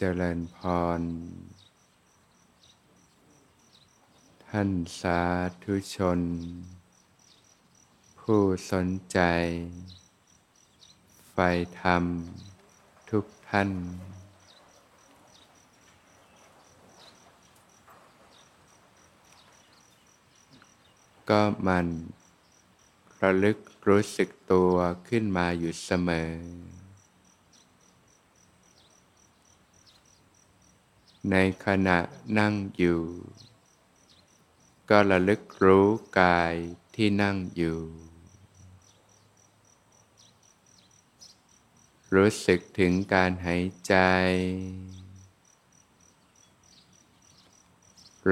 เจริญพร ท่านสาธุชน ผู้สนใจ ไฟธรรมทุกท่าน ก็มันระลึกรู้สึกตัวขึ้นมาอยู่เสมอ ในขณะนั่งอยู่ ก็ระลึกรู้กายที่นั่งอยู่ รู้สึกถึงการหายใจ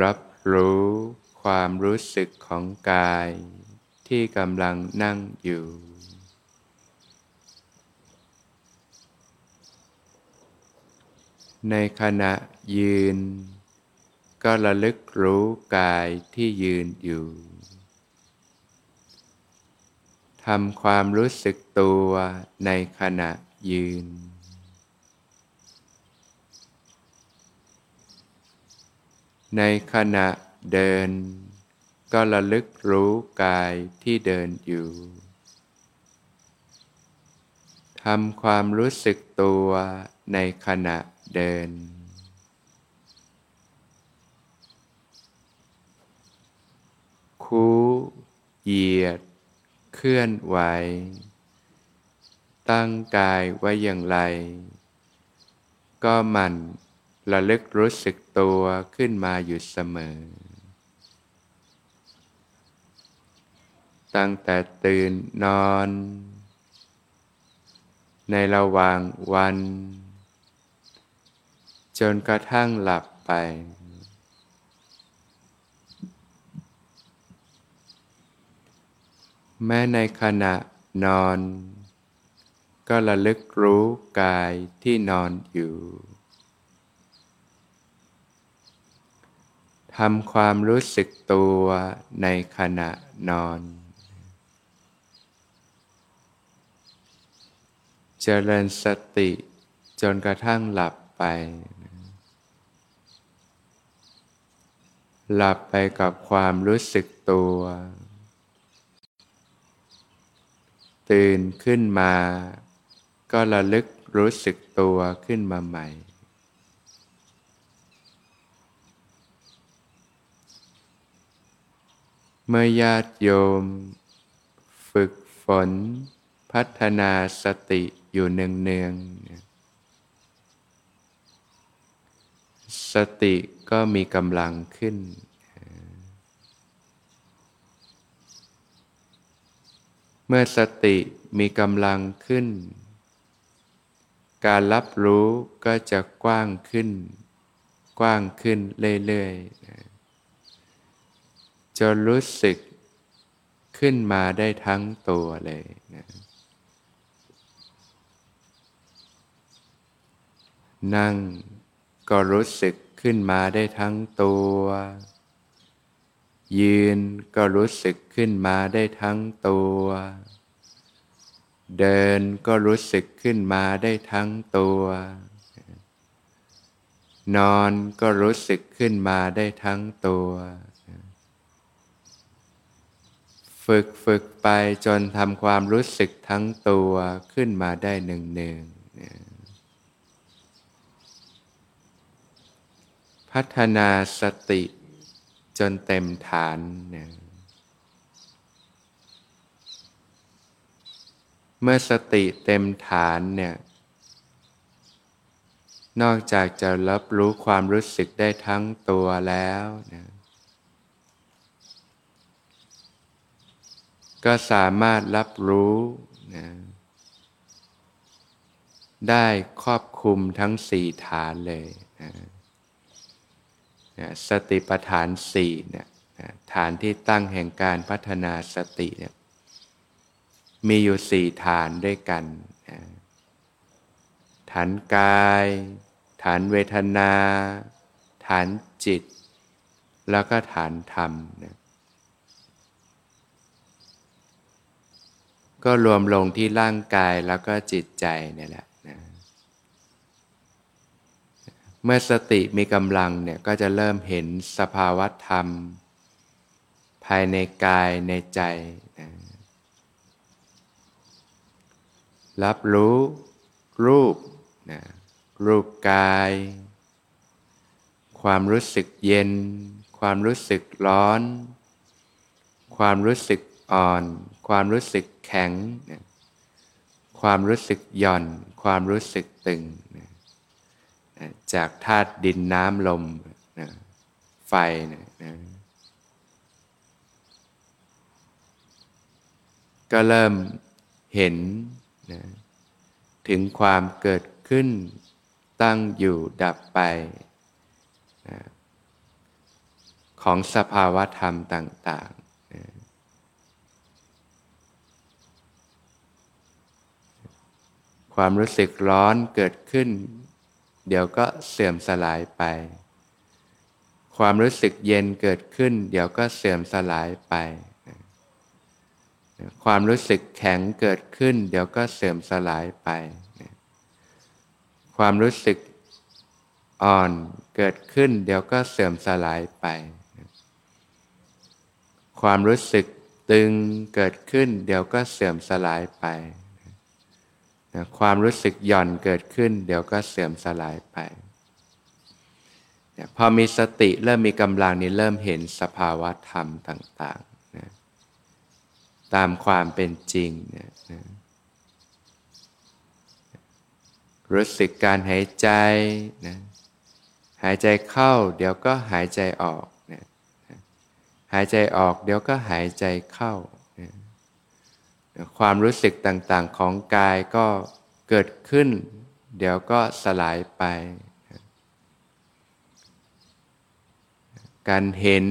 รับรู้ความรู้สึกของกายที่กำลังนั่งอยู่ ในขณะยืน ก็ระลึกรู้กายที่ยืนอยู่ทำความรู้สึกตัวในขณะยืน ในขณะเดิน ก็ระลึกรู้กายที่เดินอยู่ทำความรู้สึกตัว ในขณะเดิน คูเหยียด เคลื่อนไหว ตั้งกายไว้อย่างไร ก็มันระลึกรู้สึกตัวขึ้นมาอยู่เสมอ ตั้งแต่ตื่นนอน ในระหว่างวัน จนกระทั่งหลับไป แม้ในขณะนอน ก็ระลึกรู้กายที่นอนอยู่ทำความรู้สึกตัวในขณะนอน เจริญสติจนกระทั่งหลับไป หลับไปกับความรู้สึกตัว ตื่นขึ้นมา ก็ระลึกรู้สึกตัวขึ้นมาใหม่ เมื่อญาติโยม ฝึกฝน พัฒนาสติอยู่เนืองๆสติ ก็มีกำลังขึ้น เมื่อสติมีกำลังขึ้น การรับรู้ก็จะกว้างขึ้น กว้างขึ้นเรื่อยๆจนรู้สึกขึ้นมาได้ทั้งตัวเลยนะนั่งก็รู้สึก ขึ้นมาได้ทั้งตัว ยืนก็รู้สึกขึ้นมาได้ทั้งตัว เดินก็รู้สึกขึ้นมาได้ทั้งตัว นอนก็รู้สึกขึ้นมาได้ทั้งตัว ฝึกฝึกไปจนทำความรู้สึกทั้งตัวขึ้นมาได้หนึ่งหนึ่ง พัฒนาสติจนเต็มฐานเนี่ยเมื่อสติเต็มฐานเนี่ย นอกจากจะรับรู้ความรู้สึกได้ทั้งตัวแล้วนะก็สามารถรับรู้นะได้ครอบคุมทั้งสี่ฐานเลย นะสติปัฏฐานสี่เนี่ยฐานที่ตั้งแห่งการพัฒนาสติเนี่ยมีอยู่สี่ฐานด้วยกันฐานกาย ฐานเวทนา ฐานจิต แล้วก็ฐานธรรมนะก็รวมลงที่ร่างกายแล้วก็จิตใจนี่แหละ เมื่อสติมีกำลังเนี่ยก็จะเริ่มเห็นสภาวะธรรม ภายในกายในใจนะรับรู้รูปนะรูปกาย ความรู้สึกเย็น ความรู้สึกร้อน ความรู้สึกอ่อน ความรู้สึกแข็งนะความรู้สึกหย่อน ความรู้สึกตึงนะ จากธาตุดินน้ำลมนะไฟนะนะก็เริ่มเห็นนะถึงความเกิดขึ้นตั้งอยู่ดับไปนะของสภาวะธรรมต่างๆนะความรู้สึกร้อนเกิดขึ้น เดี๋ยวก็เสื่อมสลายไป ความรู้สึกเย็นเกิดขึ้น เดี๋ยวก็เสื่อมสลายไป ความรู้สึกแข็งเกิดขึ้น เดี๋ยวก็เสื่อมสลายไป ความรู้สึกอ่อนเกิดขึ้น เดี๋ยวก็เสื่อมสลายไป ความรู้สึกตึงเกิดขึ้น เดี๋ยวก็เสื่อมสลายไป ความรู้สึกหย่อนเกิดขึ้น เดี๋ยวก็เสื่อมสลายไปพอมีสติเริ่มมีกำลังนี้เริ่มเห็นสภาวะธรรมต่างๆนะตามความเป็นจริงนะนะรู้สึกการหายใจนะหายใจเข้า เดี๋ยวก็หายใจออกนะหายใจออก เดี๋ยวก็หายใจเข้า ความรู้สึกต่างๆของกายก็เกิดขึ้น เดี๋ยวก็สลายไป การเห็น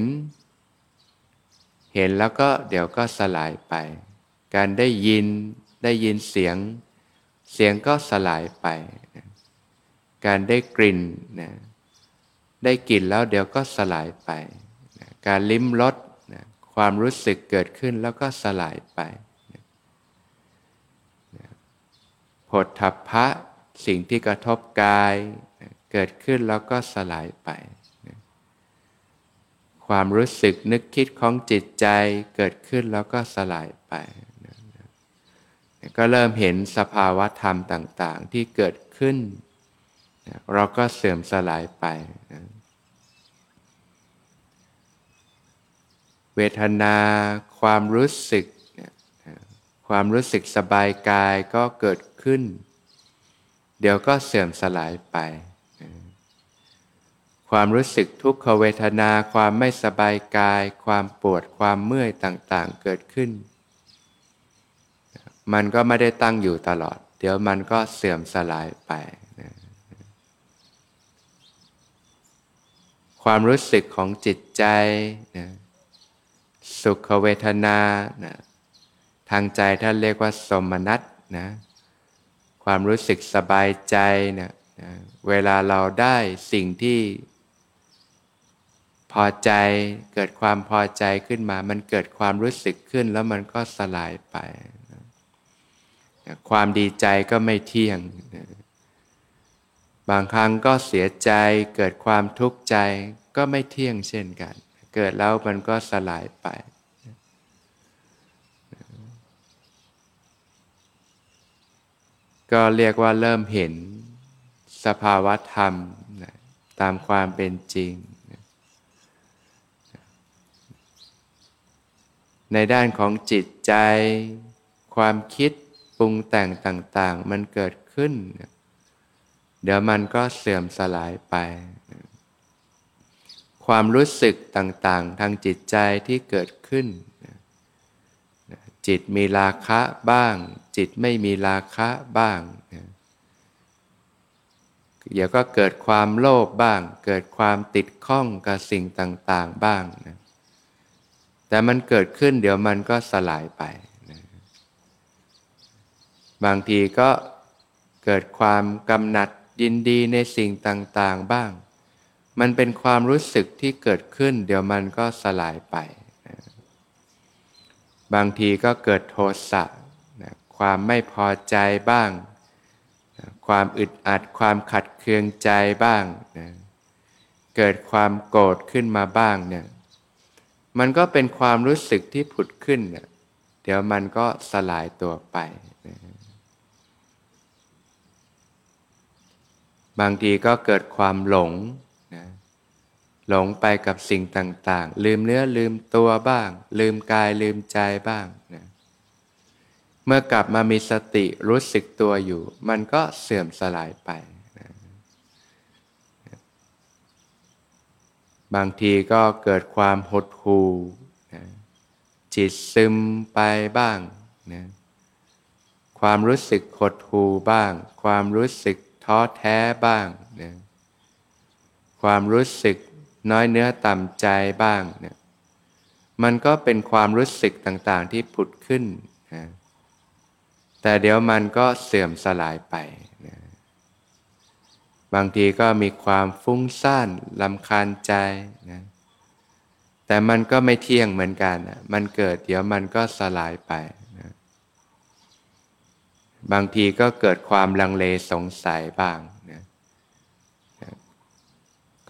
เห็นแล้วก็เดี๋ยวก็สลายไป การได้ยินได้ยินเสียง เสียงก็สลายไป การได้กลิ่นนะได้กลิ่นแล้วเดี๋ยวก็สลายไป การลิ้มรสนะความรู้สึกเกิดขึ้นแล้วก็สลายไป ผลทัพพะสิ่งที่กระทบกาย เกิดขึ้นแล้วก็สลายไป ความรู้สึกนึกคิดของจิตใจเกิดขึ้นแล้วก็สลายไป ก็เริ่มเห็นสภาวะธรรมต่างๆ ที่เกิดขึ้น เราก็เสื่อมสลายไป เวทนาความรู้สึก ความรู้สึกสบายกายก็เกิดขึ้น เดี๋ยวก็เสื่อมสลายไป ความรู้สึกทุกขเวทนา ความไม่สบายกาย ความปวดความเมื่อยต่างๆเกิดขึ้น มันก็ไม่ได้ตั้งอยู่ตลอด เดี๋ยวมันก็เสื่อมสลายไป ความรู้สึกของจิตใจนะสุขเวทนานะ ทางใจท่านเรียกว่าสมนัตนะความรู้สึกสบายใจนะนะเวลาเราได้สิ่งที่ พอใจเกิดความพอใจขึ้นมา มันเกิดความรู้สึกขึ้นแล้วมันก็สลายไปความดีใจก็ไม่เที่ยงบางครั้งก็เสียใจเกิดความทุกข์ใจก็ไม่เที่ยงเช่นกัน เกิดแล้วมันก็สลายไป ก็เรียกว่าเริ่มเห็นสภาวะธรรมตามความเป็นจริงในด้านของจิตใจ ความคิดปรุงแต่งต่างๆ มันเกิดขึ้นเดี๋ยวมันก็เสื่อมสลายไปความรู้สึกต่างๆ ทางจิตใจที่เกิดขึ้น จิตมีราคะบ้าง จิตไม่มีราคะบ้างเดี๋ยวก็เกิดความโลภบ้าง เกิดความติดข้องกับสิ่งต่างๆบ้างนะแต่มันเกิดขึ้นเดี๋ยวมันก็สลายไปนะบางทีก็เกิดความกำหนัดยินดีในสิ่งต่างๆบ้าง มันเป็นความรู้สึกที่เกิดขึ้น เดี๋ยวมันก็สลายไป บางทีก็เกิดโทสะนะความไม่พอใจบ้างนะความอึดอัดความขัดเคืองใจบ้างนะเกิดความโกรธขึ้นมาบ้างเนี่ยมันก็เป็นความรู้สึกที่ผุดขึ้นเนี่ยเดี๋ยวมันก็สลายตัวไปนะบางทีก็เกิดความหลงนะ หลงไปกับสิ่งต่างๆ ลืมเนื้อลืมตัวบ้าง ลืมกายลืมใจบ้างนะเมื่อกลับมามีสติรู้สึกตัวอยู่ มันก็เสื่อมสลายไปนะบางทีก็เกิดความหดหู่นะจิตซึมไปบ้างนะความรู้สึกหดหู่บ้าง ความรู้สึกท้อแท้บ้างนะความรู้สึก น้อยเนื้อต่ำใจบ้างเนี่ยมันก็เป็นความรู้สึกต่างๆที่ผุดขึ้นนะแต่เดี๋ยวมันก็เสื่อมสลายไปนะบางทีก็มีความฟุ้งซ่านลำคาญใจนะแต่มันก็ไม่เที่ยงเหมือนกันนะมันเกิดเดี๋ยวมันก็สลายไปนะบางทีก็เกิดความลังเลสงสัยบ้าง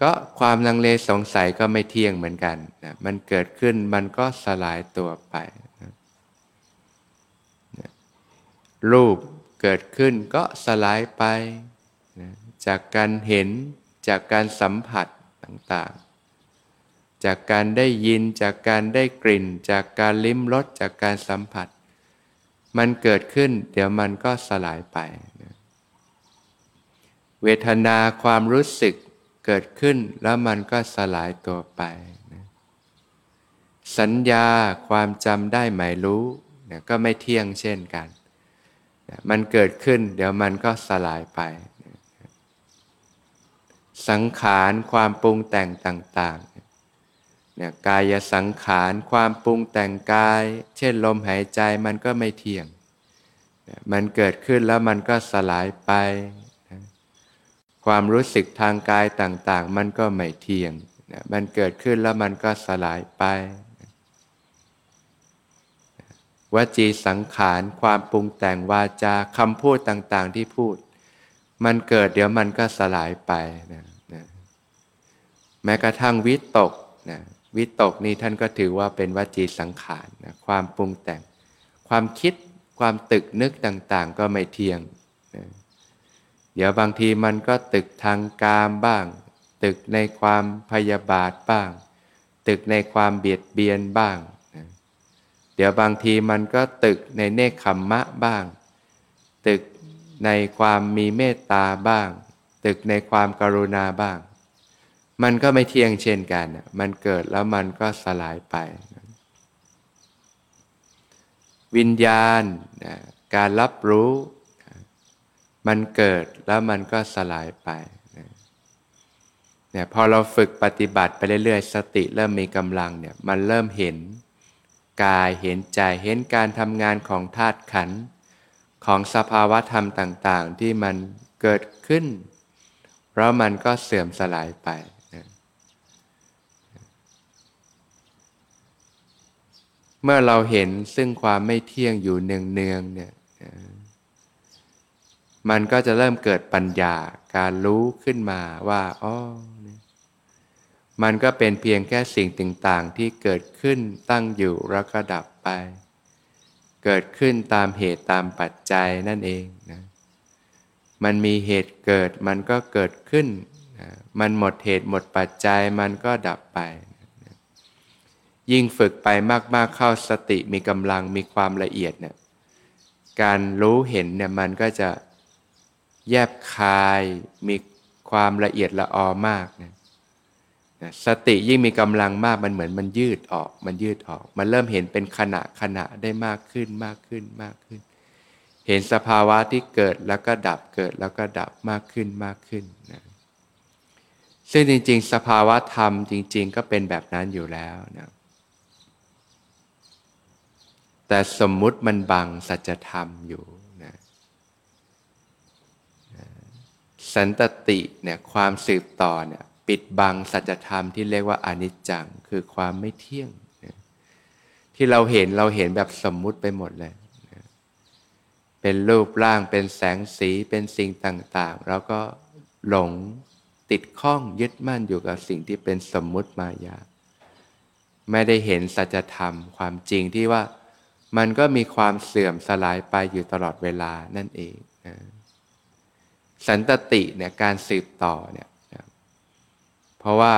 ก็ความลังเลสงสัยก็ไม่เที่ยงเหมือนกันนะมันเกิดขึ้นมันก็สลายตัวไปนะรูปเกิดขึ้นก็สลายไปนะจากการเห็นจากการสัมผัสต่างๆ จากการได้ยินจากการได้กลิ่น จากการลิ้มรสจากการสัมผัส มันเกิดขึ้น เดี๋ยวมันก็สลายไปนะเวทนาความรู้สึก เกิดขึ้นแล้วมันก็สลายตัวไปนะสัญญาความจำได้หมายรู้นะก็ไม่เที่ยงเช่นกันนะมันเกิดขึ้น เดี๋ยวมันก็สลายไปนะสังขารความปรุงแต่งต่างๆนะกายสังขารความปรุงแต่งกาย เช่นลมหายใจมันก็ไม่เที่ยงนะมันเกิดขึ้นแล้วมันก็สลายไป ความรู้สึกทางกายต่างๆ มันก็ไม่เที่ยงนะมันเกิดขึ้นแล้วมันก็สลายไปวจีสังขารความปรุงแต่งวาจาคำพูดต่างๆที่พูด มันเกิดเดี๋ยวมันก็สลายไปนะนะแม้กระทั่งวิตกนะวิตกนี่ท่านก็ถือว่าเป็นวจีสังขารนะความปรุงแต่ง ความคิดความตึกนึกต่างๆ ก็ไม่เที่ยงนะ เดี๋ยวบางทีมันก็ตึกทางกามบ้าง ตึกในความพยาบาทบ้าง ตึกในความเบียดเบียนบ้างเดี๋ยวบางทีมันก็ตึกในเนคขมมะบ้าง ตึกในความมีเมตตาบ้าง ตึกในความกรุณาบ้าง มันก็ไม่เที่ยงเช่นกัน มันเกิดแล้วมันก็สลายไป วิญญาณ การรับรู้ มันเกิดแล้วมันก็สลายไปเนี่ยพอเราฝึกปฏิบัติไปเรื่อยๆ สติเริ่มมีกำลังเนี่ยมันเริ่มเห็นกายเห็นใจเห็นการทำงานของธาตุขันธ์ของสภาวะธรรมต่างๆ ที่มันเกิดขึ้น แล้วมันก็เสื่อมสลายไปนะเมื่อเราเห็นซึ่งความไม่เที่ยงอยู่เนืองๆเนี่ย มันก็จะเริ่มเกิดปัญญาการรู้ขึ้นมาว่าอ๋อมันก็เป็นเพียงแค่สิ่งต่างๆ ที่เกิดขึ้นตั้งอยู่แล้วก็ดับไป เกิดขึ้นตามเหตุตามปัจจัยนั่นเองนะมันมีเหตุเกิดมันก็เกิดขึ้นนะมันหมดเหตุหมดปัจจัยมันก็ดับไปนะยิ่งฝึกไปมากๆเข้าสติมีกำลังมีความละเอียดเนี่ยการรู้เห็นเนี่ยมันก็จะ แยบคายมีความละเอียดละออมากนะสติยิ่งมีกำลังมากมันเหมือนมันยืดออกมันยืดออก มันเริ่มเห็นเป็นขณะขณะได้มากขึ้นมากขึ้นมากขึ้น เห็นสภาวะที่เกิดแล้วก็ดับเกิดแล้วก็ดับมากขึ้นมากขึ้นนะซึ่งจริง ๆ สภาวะธรรมจริง ๆ ก็เป็นแบบนั้นอยู่แล้วนะแต่สมมุติมันบังสัจธรรมอยู่ สันตติเนี่ยความสืบต่อเนี่ยปิดบังสัจธรรมที่เรียกว่าอนิจจังคือความไม่เที่ยง ที่เราเห็นเราเห็นแบบสมมุติไปหมดเลยเเป็นรูปร่างเป็นแสงสีเป็นสิ่งต่างๆ แล้วก็หลงติดข้องยึดมั่นอยู่กับสิ่งที่เป็นสมมุติมายา ไม่ได้เห็นสัจธรรมความจริงที่ว่ามันก็มีความเสื่อมสลายไปอยู่ตลอดเวลานั่นเองนะ สันตติเนี่ยการสืบต่อเนี่ยเพราะว่า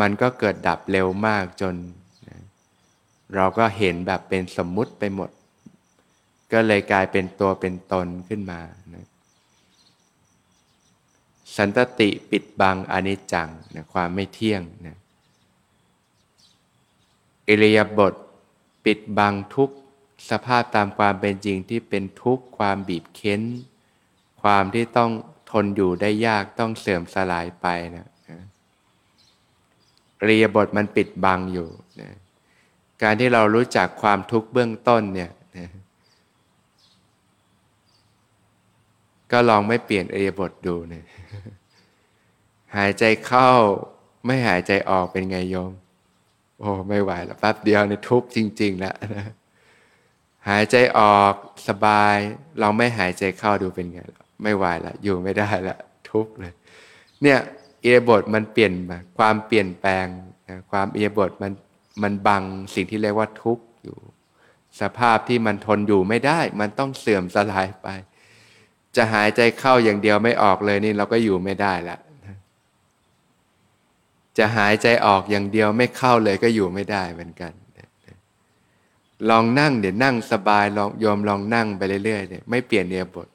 มันก็เกิดดับเร็วมากจน เราก็เห็นแบบเป็นสมมุติไปหมด ก็เลยกลายเป็นตัวเป็นตนขึ้นมานะสันตติปิดบังอนิจจังนะความไม่เที่ยงนะอิริยาบถปิดบังทุกสภาพตามความเป็นจริงที่เป็นทุกข์ความบีบเค้น ความที่ต้องทนอยู่ได้ยากต้องเสื่อมสลายไปนะเรียบทมันปิดบังอยู่นะการที่เรารู้จักความทุกข์เบื้องต้นเนี่ยนะก็ลองไม่เปลี่ยนเรียบทดูนะหายใจเข้าไม่หายใจออกเป็นไงโยม โอ้ไม่ไหวแล้วแป๊บเดียวในทุกจริงๆแล้วนะหายใจออกสบายเราไม่หายใจเข้าดูเป็นไงล่ะ ไม่ไหวละอยู่ไม่ได้ละทุกเลย เนี่ยเอียบทมันเปลี่ยนมาความเปลี่ยนแปลงนะความเอียบทมันมันบังสิ่งที่เรียกว่าทุกข์อยู่ สภาพที่มันทนอยู่ไม่ได้ มันต้องเสื่อมสลายไป จะหายใจเข้าอย่างเดียวไม่ออกเลยนี่เราก็อยู่ไม่ได้ละจะหายใจออกอย่างเดียวไม่เข้าเลยก็อยู่ไม่ได้เหมือนกัน ลองนั่งเดี๋ยวนั่งสบายลองยอมลองนั่งไปเรื่อยๆเนี่ยไม่เปลี่ยนเนียบท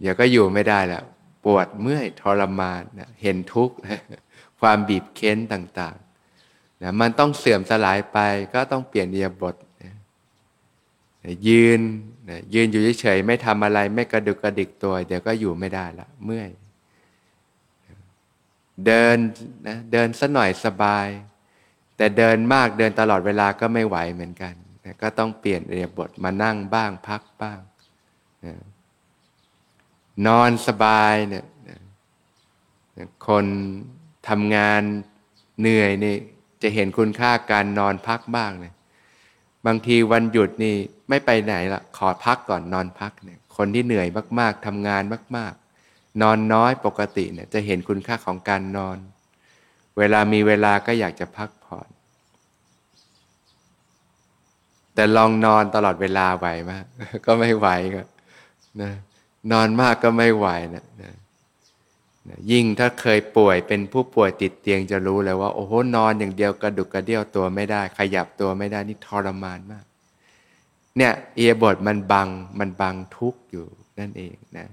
เดี๋ยวก็อยู่ไม่ได้แล้วปวดเมื่อยทรมานนะเห็นทุกข์ความบีบเค้นต่างๆนะมันต้องเสื่อมสลายไปก็ต้องเปลี่ยนเนียบทนะยืนนะยืนอยู่เฉยๆไม่ทำอะไรไม่กระดุกกระดิกตัว เดี๋ยวก็อยู่ไม่ได้ละเมื่อย เดินนะเดินสัหน่อยสบาย แต่เดินมากเดินตลอดเวลาก็ไม่ไหวเหมือนกันนะก็ต้องเปลี่ยนเรียบทมานั่งบ้างพักบ้างนะ นอนสบายเนี่ยคนทำงานเหนื่อยนี่จะเห็นคุณค่าการนอนพักบ้างเนี่ยบางทีวันหยุดนี่ไม่ไปไหนละขอพักก่อนนอนพักเนี่ยคนที่เหนื่อยมาก ๆทำงานมาก ๆ นอนน้อยปกติเนี่ยจะเห็นคุณค่าของการนอน เวลามีเวลาก็อยากจะพักผ่อน แต่ลองนอนตลอดเวลาไหวไหมก็ไม่ไหวก็นะ นอนมากก็ไม่ไหวนะนะยิ่งถ้าเคยป่วยเป็นผู้ป่วยติดเตียงจะรู้เลยว่า โอ้โหนอนอย่างเดียวกระดุกกระเดี่ยวตัวไม่ได้ ขยับตัวไม่ได้นี่ทรมานมาก เนี่ยเอียบทมันบังมันบังทุกอยู่นั่นเองนะ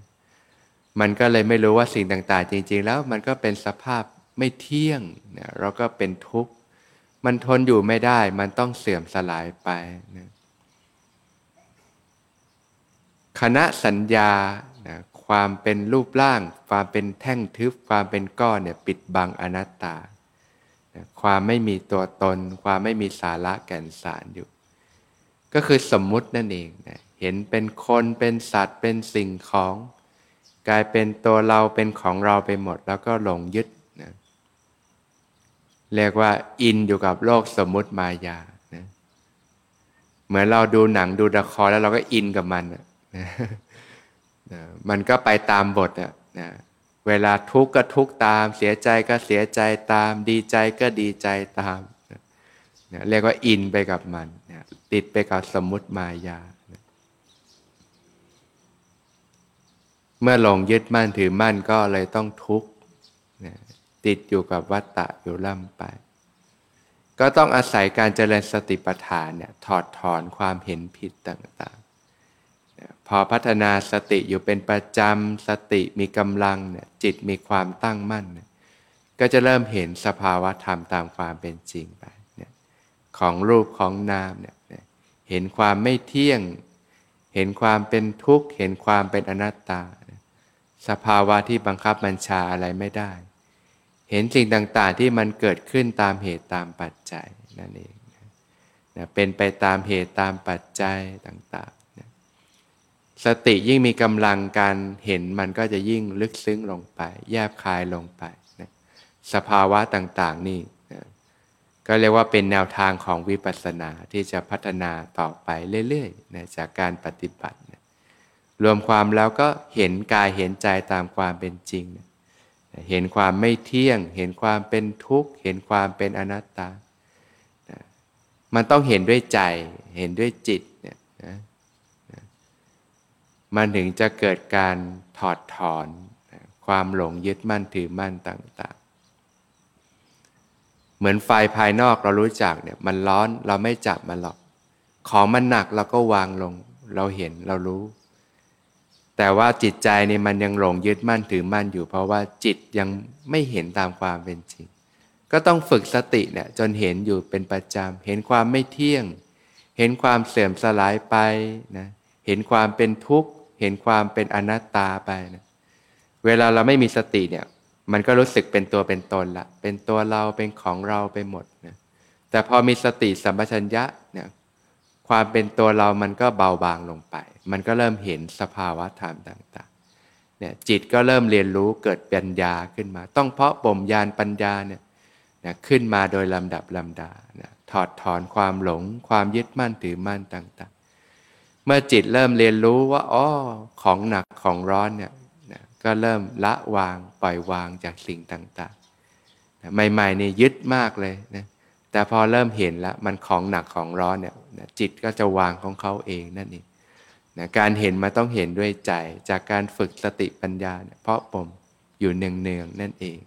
มันก็เลยไม่รู้ว่าสิ่งต่าง ๆ จริง ๆ แล้วมันก็เป็นสภาพไม่เที่ยงนะเราก็เป็นทุกข์ มันทนอยู่ไม่ได้ มันต้องเสื่อมสลายไปนะ คณะสัญญานะความเป็นรูปร่าง ความเป็นแท่งทึบ ความเป็นก้อนเนี่ยปิดบังอนัตตานะความไม่มีตัวตน ความไม่มีสาระแก่นสารอยู่ ก็คือสมมุตินั่นเองนะเห็นเป็นคนเป็นสัตว์เป็นสิ่งของ กลายเป็นตัวเราเป็นของเราไปหมด แล้วก็หลงยึดนะเรียกว่าอินอยู่กับโลกสมมุติมายานะเหมือนเราดูหนังดูละครแล้วเราก็อินกับมันนะ นะมันก็ไปตามบทนะนะเวลาทุกข์ก็ทุกข์ตาม เสียใจก็เสียใจตาม ดีใจก็ดีใจตามนะเรียกว่าอินไปกับมันนะติดไปกับสมมุติมายาเมื่อลงยึดมั่นถือมั่นก็เลยต้องทุกข์ติดอยู่กับวัฏฏะอยู่ล่ำไป ก็ต้องอาศัยการเจริญสติปัฏฐานเนี่ยถอดถอนความเห็นผิดต่างๆ พอพัฒนาสติอยู่เป็นประจำ สติมีกำลังเนี่ยจิตมีความตั้งมั่นเนี่ยก็จะเริ่มเห็นสภาวะธรรมตามความเป็นจริงไปเนี่ยของรูปของนามเนี่ยเห็นความไม่เที่ยง เห็นความเป็นทุกข์ เห็นความเป็นอนัตตา สภาวะที่บังคับบัญชาอะไรไม่ได้ เห็นสิ่งต่างๆที่มันเกิดขึ้นตามเหตุตามปัจจัยนั่นเองนะเป็นไปตามเหตุตามปัจจัยต่างๆ สติยิ่งมีกำลังการเห็นมันก็จะยิ่งลึกซึ้งลงไป แยบคายลงไปนะสภาวะต่างๆนี่นะก็เรียกว่าเป็นแนวทางของวิปัสสนาที่จะพัฒนาต่อไปเรื่อยๆนะจากการปฏิบัตินะรวมความแล้วก็เห็นกายเห็นใจตามความเป็นจริงเห็นความไม่เที่ยง เห็นความเป็นทุกข์ เห็นความเป็นอนัตตามันต้องเห็นด้วยใจ เห็นด้วยจิต มันถึงจะเกิดการถอดถอนความหลงยึดมั่นถือมั่นต่างๆ เหมือนไฟภายนอกเรารู้จักเนี่ยมันร้อนเราไม่จับมันหรอก ของมันหนักเราก็วางลง เราเห็นเรารู้ แต่ว่าจิตใจนี่มันยังหลงยึดมั่นถือมั่นอยู่ เพราะว่าจิตยังไม่เห็นตามความเป็นจริง ก็ต้องฝึกสติเนี่ยจนเห็นอยู่เป็นประจำเห็นความไม่เที่ยง เห็นความเสื่อมสลายไปนะเห็นความเป็นทุกข์ เห็นความเป็นอนัตตาไปนะเวลาเราไม่มีสติเนี่ย มันก็รู้สึกเป็นตัวเป็นตนละเป็นตัวเราเป็นของเราไปหมดนะแต่พอมีสติสัมปชัญญะเนี่ยความเป็นตัวเรามันก็เบาบางลงไป มันก็เริ่มเห็นสภาวะธรรมต่างๆเนี่ยจิตก็เริ่มเรียนรู้เกิดปัญญาขึ้นมา ต้องเพาะบ่มญาณปัญญาเนี่ยนะขึ้นมาโดยลำดับลำดานะถอดถอนความหลง ความยึดมั่นถือมั่นต่างๆ เมื่อจิตเริ่มเรียนรู้ว่าอ๋อของหนักของร้อนเนี่ยนะก็เริ่มละวางปล่อยวางจากสิ่งต่างๆนะใหม่ๆนี่ยึดมากเลยนะแต่พอเริ่มเห็นแล้วมันของหนักของร้อนเนี่ยจิตก็จะวางของเขาเองนั่นเองนะการเห็นมาต้องเห็นด้วยใจจากการฝึกสติปัญญาเพราะผมอยู่เนืองๆนั่นเอง